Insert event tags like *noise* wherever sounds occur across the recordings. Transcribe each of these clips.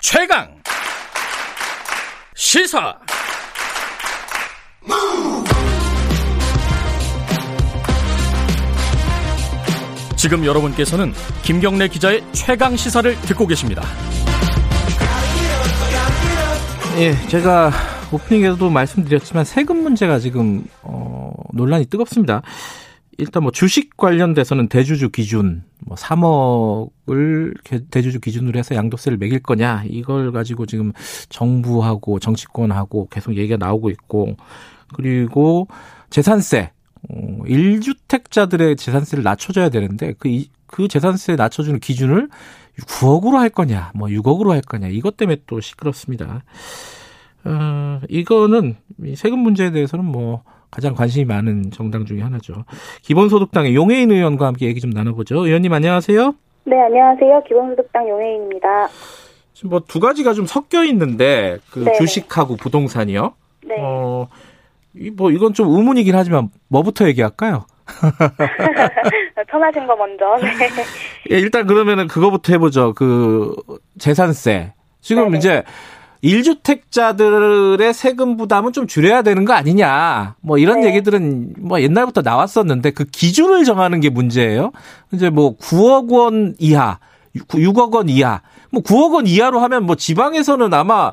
최강 시사 지금 여러분께서는 김경래 기자의 최강 시사를 듣고 계십니다. 예, 제가 오프닝에서도 말씀드렸지만 세금 문제가 지금 어, 논란이 뜨겁습니다. 일단 뭐 주식 관련돼서는 대주주 기준 뭐 3억을 대주주 기준으로 해서 양도세를 매길 거냐 이걸 가지고 지금 정부하고 정치권하고 계속 얘기가 나오고 있고 그리고 재산세 어, 1주택자들의 재산세를 낮춰줘야 되는데 그, 그 재산세 낮춰주는 기준을 9억으로 할 거냐, 뭐 6억으로 할 거냐, 이것 때문에 또 시끄럽습니다. 어, 이거는 세금 문제에 대해서는 뭐 가장 관심이 많은 정당 중의 하나죠. 기본소득당의 용해인 의원과 함께 얘기 좀 나눠보죠. 의원님 안녕하세요. 네, 안녕하세요. 기본소득당 용해인입니다. 지금 뭐 두 가지가 좀 섞여 있는데 그 네. 주식하고 부동산이요. 네. 어, 뭐 이건 좀 의문이긴 하지만 뭐부터 얘기할까요? *laughs* 편하신 거 먼저. 네. 예, 일단 그러면은 그거부터 해보죠. 그 재산세. 지금 네네. 이제 1주택자들의 세금 부담은 좀 줄여야 되는 거 아니냐. 뭐 이런 네. 얘기들은 뭐 옛날부터 나왔었는데 그 기준을 정하는 게 문제예요. 이제 뭐 9억 원 이하, 6억 원 이하. 뭐 9억 원 이하로 하면 뭐 지방에서는 아마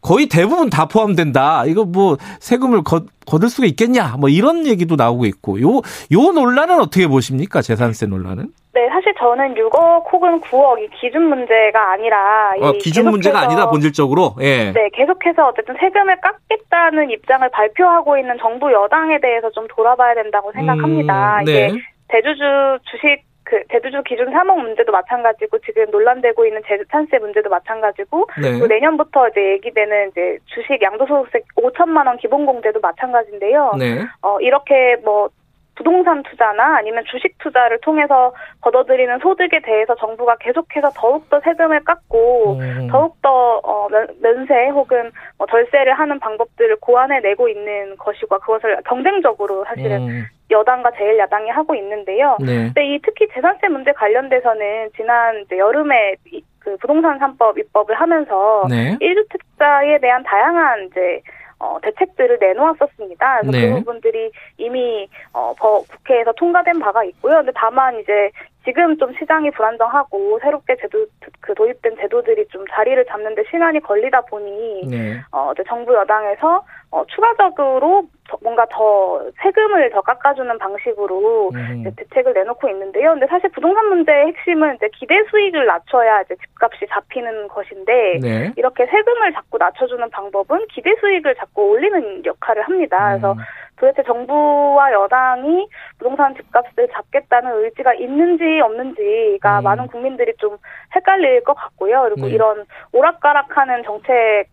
거의 대부분 다 포함된다. 이거 뭐 세금을 거, 거둘 수가 있겠냐? 뭐 이런 얘기도 나오고 있고 요 요 논란은 어떻게 보십니까? 재산세 논란은? 네, 사실 저는 6억 혹은 9억이 기준 문제가 아니라 어, 기준 문제가 아니다 본질적으로. 예. 네, 계속해서 어쨌든 세금을 깎겠다는 입장을 발표하고 있는 정부 여당에 대해서 좀 돌아봐야 된다고 생각합니다. 음, 네. 이게 대주주 주식 그 대주주 기준 3억 문제도 마찬가지고 지금 논란되고 있는 재산세 문제도 마찬가지고 네. 또 내년부터 이제 얘기되는 이제 주식 양도소득세 5천만 원 기본 공제도 마찬가지인데요. 네. 어 이렇게 뭐 부동산 투자나 아니면 주식 투자를 통해서 걷어들이는 소득에 대해서 정부가 계속해서 더욱더 세금을 깎고 음. 더욱더 어, 면 세 혹은 뭐 절세를 하는 방법들을 고안해 내고 있는 것이고 그것을 경쟁적으로 사실은 음. 여당과 제일야당이 하고 있는데요. 네. 근데 이 특히 재산세 문제 관련돼서는 지난 여름에 그 부동산 3법 입법을 하면서 네. 1주택자에 대한 다양한 이제 어, 대책들을 내놓았었습니다. 그래서 그 네. 그 부분들이 이미 어, 국회에서 통과된 바가 있고요. 근데 다만 이제 지금 좀 시장이 불안정하고 새롭게 제도 그 도입된 제도들이 좀 자리를 잡는데 시간이 걸리다 보니 네. 어, 이제 정부 여당에서 어, 추가적으로 뭔가 더 세금을 더 깎아주는 방식으로 음. 대책을 내놓고 있는데요. 근데 사실 부동산 문제의 핵심은 이제 기대 수익을 낮춰야 이제 집값이 잡히는 것인데 네. 이렇게 세금을 자꾸 낮춰주는 방법은 기대 수익을 자꾸 올리는 역할을 합니다. 그래서 음. 도대체 정부와 여당이 부동산 집값을 잡겠다는 의지가 있는지 없는지가 음. 많은 국민들이 좀 헷갈릴 것 같고요. 그리고 네. 이런 오락가락하는 정책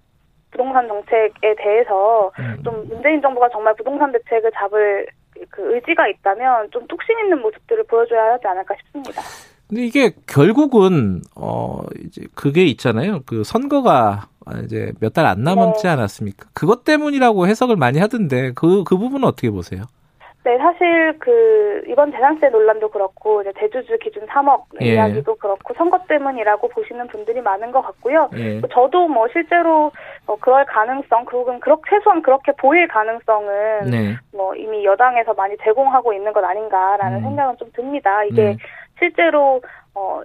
부동산 정책에 대해서 음. 좀 문재인 정부가 정말 부동산 대책을 잡을 그 의지가 있다면 좀 뚝심 있는 모습들을 보여줘야 하지 않을까 싶습니다. 근데 이게 결국은 어 이제 그게 있잖아요. 그 선거가 이제 몇 달 안 남았지 네. 않았습니까? 그것 때문이라고 해석을 많이 하던데 그그 그 부분은 어떻게 보세요? 네, 사실 그 이번 재산세 논란도 그렇고 이제 대주주 기준 3억 예. 이야기도 그렇고 선거 때문이라고 보시는 분들이 많은 것 같고요. 예. 저도 뭐 실제로 뭐 그럴 가능성, 그건 그렇게 최소한 그렇게 보일 가능성은 네. 뭐 이미 여당에서 많이 제공하고 있는 것 아닌가라는 음. 생각은 좀 듭니다. 이게 네. 실제로 어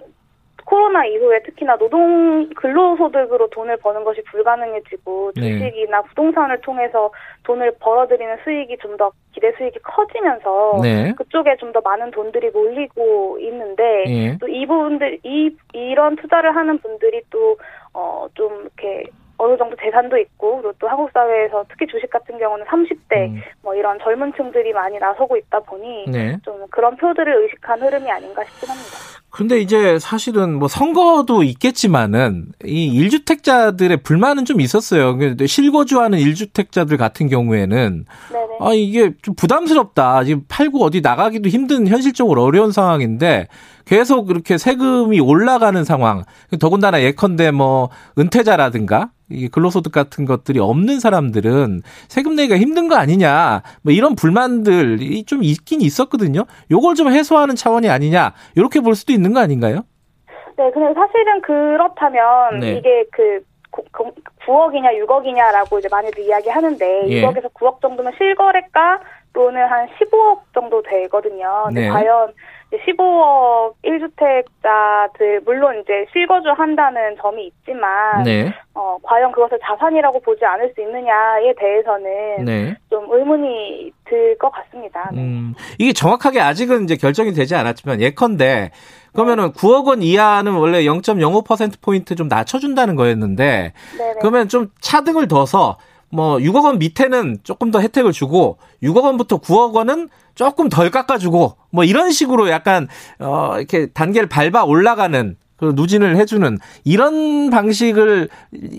코로나 이후에 특히나 노동 근로소득으로 돈을 버는 것이 불가능해지고 네. 주식이나 네. 부동산을 통해서 돈을 벌어들이는 수익이 좀 더 기대 수익이 커지면서 네. 그쪽에 좀 더 많은 돈들이 몰리고 있는데 네. 또이 부분들 이 이런 투자를 하는 분들이 또 어 좀 이렇게 어느 정도 재산도 있고 그리고 또 한국 사회에서 특히 주식 같은 경우는 30대 음. 뭐 이런 젊은 층들이 많이 나서고 있다 보니 네. 좀 그런 표들을 의식한 흐름이 아닌가 싶긴 합니다. 근데 이제 사실은 뭐 선거도 있겠지만은 이 1주택자들의 불만은 좀 있었어요. 실거주하는 1주택자들 같은 경우에는 네네. 아 이게 좀 부담스럽다. 지금 팔고 어디 나가기도 힘든 현실적으로 어려운 상황인데 계속 그렇게 세금이 올라가는 상황. 더군다나 예컨대 뭐 은퇴자라든가 이 근로소득 같은 것들이 없는 사람들은 세금 내기가 힘든 거 아니냐. 뭐 이런 불만들이 좀 있긴 있었거든요. 요걸 좀 해소하는 차원이 아니냐. 이렇게 볼 수도 있는 거 아닌가요? 네, 근데 사실은 그렇다면 네. 이게 그 9억이냐 6억이냐라고 이제 많이들 이야기하는데 예. 6억에서 9억 정도면 실거래가로는 한 15억 정도 되거든요. 네. 과연 15억 1주택자들 물론 이제 실거주 한다는 점이 있지만 네. 어, 과연 그것을 자산이라고 보지 않을 수 있느냐에 대해서는 네. 좀 의문이 들 것 같습니다. 네. 음, 이게 정확하게 아직은 이제 결정이 되지 않았지만 예컨대 그러면은 9억 원 이하는 원래 0.05% 포인트 좀 낮춰준다는 거였는데 네네. 그러면 좀 차등을 둬서 뭐 6억 원 밑에는 조금 더 혜택을 주고 6억 원부터 9억 원은 조금 덜 깎아주고 뭐 이런 식으로 약간 어 이렇게 단계를 밟아 올라가는 그 누진을 해주는 이런 방식을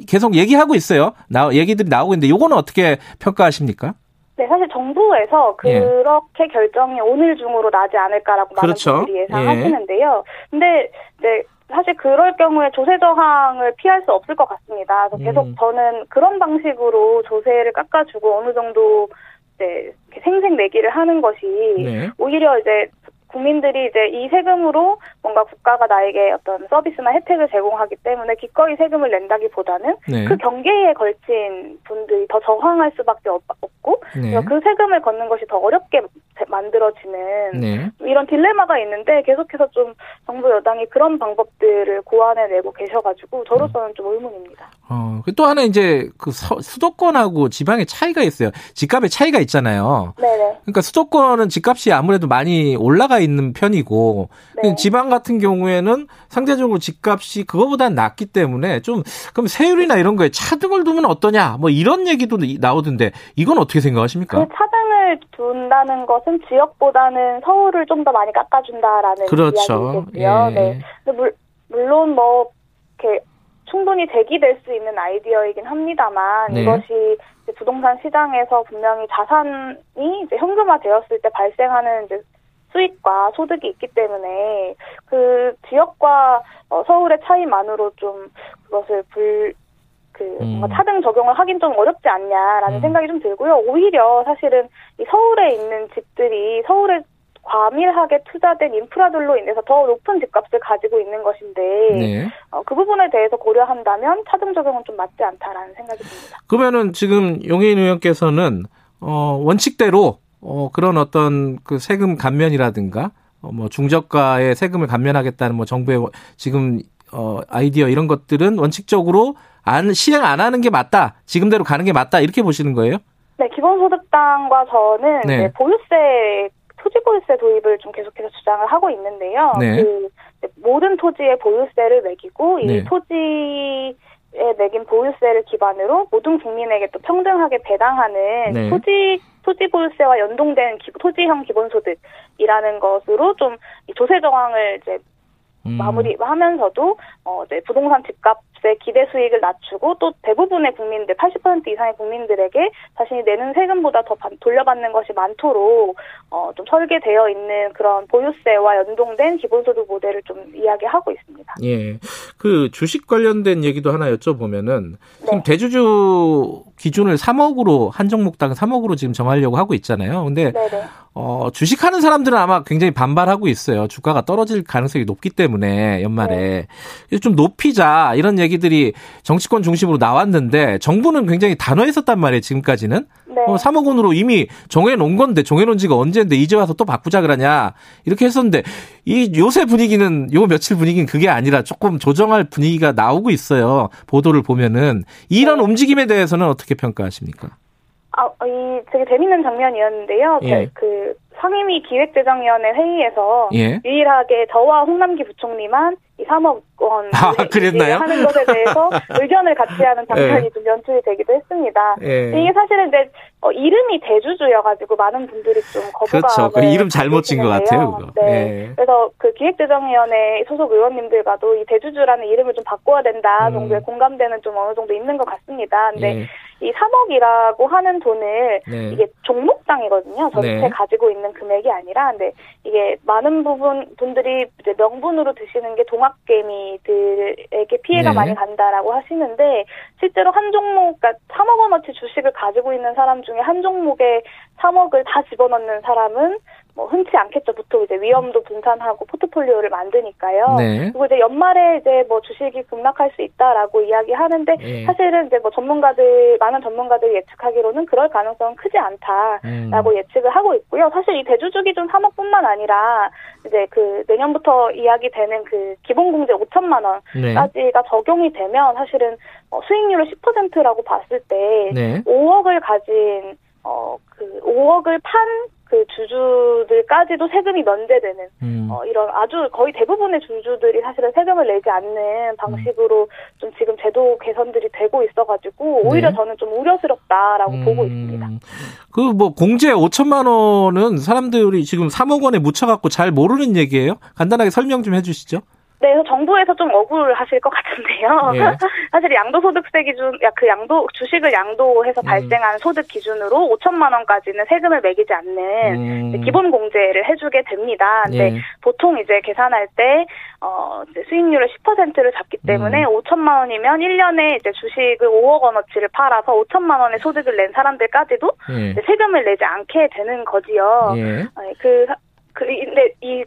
계속 얘기하고 있어요. 나 얘기들이 나오고 있는데 요거는 어떻게 평가하십니까? 네, 사실 정부에서 예. 그렇게 예. 결정이 오늘 중으로 나지 않을까라고 그렇죠. 많은 분들이 예상하시는데요. 예. 근데 이제 사실 그럴 경우에 조세 저항을 피할 수 없을 것 같습니다. 그래서 계속 음. 저는 그런 방식으로 조세를 깎아주고 어느 정도 이제 생색 내기를 하는 것이 네. 오히려 이제 국민들이 이제 이 세금으로 뭔가 국가가 나에게 어떤 서비스나 혜택을 제공하기 때문에 기꺼이 세금을 낸다기보다는 네. 그 경계에 걸친 분들이 더 저항할 수밖에 없고 네. 그 세금을 걷는 것이 더 어렵게 만들어지는 네. 이런 딜레마가 있는데 계속해서 좀 정부 여당이 그런 방법들을 고안해내고 계셔가지고 저로서는 좀 의문입니다. 어, 그또 하나 이제 그 수도권하고 지방의 차이가 있어요. 집값의 차이가 있잖아요. 네네. 그러니까 수도권은 집값이 아무래도 많이 올라가 있는 편이고 네. 지방 같은 경우에는 상대적으로 집값이 그거보다 낮기 때문에 좀 그럼 세율이나 이런 거에 차등을 두면 어떠냐 뭐 이런 얘기도 나오던데 이건 어떻게 생각하십니까? 그 차등을 둔다는 것은 지역보다는 서울을 좀 더 많이 깎아준다라는 그렇죠. 이야기겠고요. 예. 네. 물, 물론 뭐 이렇게 충분히 제기될 수 있는 아이디어이긴 합니다만 네. 이것이 부동산 시장에서 분명히 자산이 이제 현금화되었을 때 발생하는 이제 수익과 소득이 있기 때문에 그 지역과 어, 서울의 차이만으로 좀 그것을 불, 그, 뭔가 음. 차등 적용을 하긴 좀 어렵지 않냐라는 음. 생각이 좀 들고요. 오히려 사실은 이 서울에 있는 집들이 서울에 과밀하게 투자된 인프라들로 인해서 더 높은 집값을 가지고 있는 것인데 네. 어, 그 부분에 대해서 고려한다면 차등 적용은 좀 맞지 않다라는 생각이 듭니다. 그러면은 지금 용해인 의원께서는 어, 원칙대로 어, 그런 어떤 그 세금 감면이라든가 어, 뭐 중저가의 세금을 감면하겠다는 뭐 정부의 지금 어, 아이디어 이런 것들은 원칙적으로 안 시행 안 하는 게 맞다. 지금대로 가는 게 맞다. 이렇게 보시는 거예요? 네, 기본소득당과 저는 네. 보유세 토지보유세 도입을 좀 계속해서 주장을 하고 있는데요. 네. 그 모든 토지의 보유세를 매기고 이 네. 토지 에 매긴 보유세를 기반으로 모든 국민에게 또 평등하게 배당하는 네. 토지 토지 보유세와 연동된 기, 토지형 기본소득이라는 것으로 좀 조세 정황을 이제 음. 마무리하면서도 어 이제 부동산 집값 세 기대 수익을 낮추고 또 대부분의 국민들 80% 이상의 국민들에게 자신이 내는 세금보다 더 돌려받는 것이 많도록 어, 좀 설계되어 있는 그런 보유세와 연동된 기본소득 모델을 좀 이야기하고 있습니다. 예. 그 주식 관련된 얘기도 하나 여쭤보면은 지금 네. 대주주 기준을 3억으로 한 종목당 3억으로 지금 정하려고 하고 있잖아요. 근데 네네. 어, 주식하는 사람들은 아마 굉장히 반발하고 있어요. 주가가 떨어질 가능성이 높기 때문에 연말에 네. 좀 높이자 이런 얘기 들이 정치권 중심으로 나왔는데 정부는 굉장히 단호했었단 말이에요. 지금까지는 네. 어, 3억 원으로 이미 정해놓은 건데 정해놓은 지가 언제인데 이제 와서 또 바꾸자 그러냐 이렇게 했었는데 이 요새 분위기는 요 며칠 분위기는 그게 아니라 조금 조정할 분위기가 나오고 있어요. 보도를 보면은 이런 네. 움직임에 대해서는 어떻게 평가하십니까? 아, 이 되게 재밌는 장면이었는데요. 예. 그 상임위 기획재정위원회 회의에서 예. 유일하게 저와 홍남기 부총리만 이 3억 원 아, 그랬나요? 하는 것에 대해서 *laughs* 의견을 같이 하는 장면이 예. 좀 연출이 되기도 했습니다. 예. 이게 사실은 이제 어, 이름이 대주주여가지고 많은 분들이 좀 거부감을 그렇죠. 그 이름 잘못 진 것 같아요. 그거. 네. 예. 그래서 그 기획재정위원회 소속 의원님들과도 이 대주주라는 이름을 좀 바꿔야 된다 음. 정도의 공감대는 좀 어느 정도 있는 것 같습니다. 근데 예. 이 3억이라고 하는 돈을 네. 이게 종목당이거든요. 전체 네. 가지고 있는 금액이 아니라 근데 이게 많은 부분 분들이 이제 명분으로 드시는 게 동학개미들에게 피해가 네. 많이 간다라고 하시는데 실제로 한 종목 그러니까 3억 원어치 주식을 가지고 있는 사람 중에 한 종목에 3억을 다 집어넣는 사람은 뭐 흔치 않겠죠. 보통 이제 위험도 분산하고 포트폴리오를 만드니까요. 네. 그리고 이제 연말에 이제 뭐 주식이 급락할 수 있다라고 이야기하는데 네. 사실은 이제 뭐 전문가들 많은 전문가들이 예측하기로는 그럴 가능성은 크지 않다라고 음. 예측을 하고 있고요. 사실 이 대주주 기준 3억뿐만 아니라 이제 그 내년부터 이야기되는 그 기본공제 5천만 원까지가 네. 적용이 되면 사실은 어 수익률을 10%라고 봤을 때 5억을 가진 어 그 5억을 판 그 주주들까지도 세금이 면제되는 음. 어, 이런 아주 거의 대부분의 주주들이 사실은 세금을 내지 않는 방식으로 음. 좀 지금 제도 개선들이 되고 있어가지고 오히려 네. 저는 좀 우려스럽다라고 음. 보고 있습니다. 그 뭐 공제 5천만 원은 사람들이 지금 3억 원에 묻혀갖고 잘 모르는 얘기예요? 간단하게 설명 좀 해주시죠. 네, 정부에서 좀 억울하실 것 같은데요. 예. *laughs* 사실 양도소득세 기준, 그 양도 주식을 양도해서 음. 발생한 소득 기준으로 5천만 원까지는 세금을 매기지 않는 음. 기본 공제를 해주게 됩니다. 근데 예. 보통 이제 계산할 때 어, 이제 수익률을 10%를 잡기 때문에 음. 5천만 원이면 1년에 이제 주식을 5억 원어치를 팔아서 5천만 원의 소득을 낸 사람들까지도 예. 세금을 내지 않게 되는 거지요. 예. 그, 그, 근데 이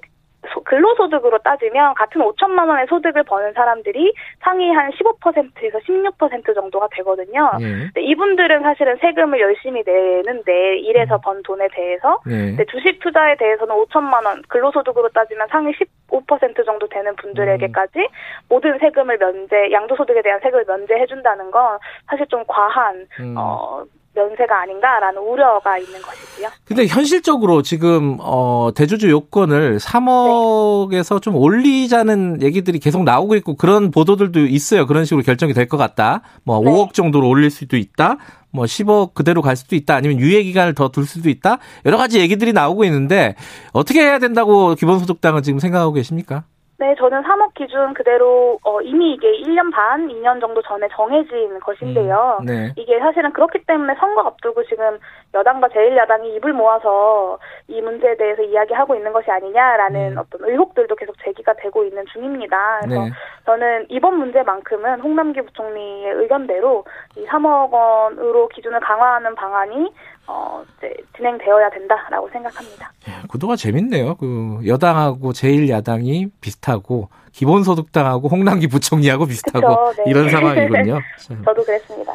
근로소득으로 따지면 같은 5천만 원의 소득을 버는 사람들이 상위 한 15%에서 16% 정도가 되거든요. 예. 이분들은 사실은 세금을 열심히 내는데 일해서 번 돈에 대해서 예. 주식 투자에 대해서는 5천만 원 근로소득으로 따지면 상위 15% 정도 되는 분들에게까지 음. 모든 세금을 면제, 양도소득에 대한 세금을 면제해 준다는 건 사실 좀 과한 음. 어, 면세가 아닌가라는 우려가 있는 것이고요. 근데 현실적으로 지금 어 대주주 요건을 3억에서 네. 좀 올리자는 얘기들이 계속 나오고 있고 그런 보도들도 있어요. 그런 식으로 결정이 될 것 같다. 뭐 네. 5억 정도로 올릴 수도 있다. 뭐 10억 그대로 갈 수도 있다. 아니면 유예 기간을 더 둘 수도 있다. 여러 가지 얘기들이 나오고 있는데 어떻게 해야 된다고 기본소득당은 지금 생각하고 계십니까? 네, 저는 3억 기준 그대로 어, 이미 이게 1년 반, 2년 정도 전에 정해진 것인데요. 음, 네. 이게 사실은 그렇기 때문에 선거 앞두고 지금 여당과 제1야당이 입을 모아서 이 문제에 대해서 이야기하고 있는 것이 아니냐라는 음. 어떤 의혹들도 계속 제기가 되고 있는 중입니다. 그래서 네. 저는 이번 문제만큼은 홍남기 부총리의 의견대로 이 3억 원으로 기준을 강화하는 방안이 어, 이제 진행되어야 된다라고 생각합니다. 예, 구도가 재밌네요. 그 여당하고 제1야당이 비슷하고 기본소득당하고 홍남기 부총리하고 비슷하고 네. 이런 상황이군요. *laughs* 저도 그랬습니다.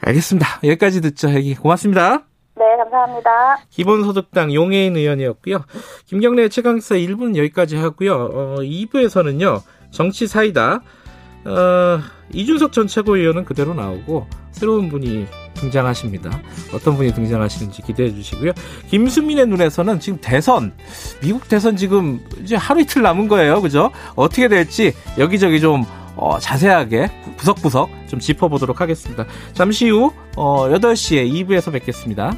알겠습니다. 여기까지 듣죠, 얘기. 고맙습니다. 네, 감사합니다. 기본소득당 용해인 의원이었고요. 김경래 최강사 1부는 여기까지 하고요. 어, 2부에서는요, 정치 사이다. 어, 이준석 전 최고위원은 그대로 나오고 새로운 분이 등장하십니다. 어떤 분이 등장하시는지 기대해 주시고요. 김수민의 눈에서는 지금 대선, 미국 대선 지금 이제 하루 이틀 남은 거예요. 그죠? 어떻게 될지 여기저기 좀 어, 자세하게 구석구석 좀 짚어보도록 하겠습니다. 잠시 후 어, 8시에 2부에서 뵙겠습니다.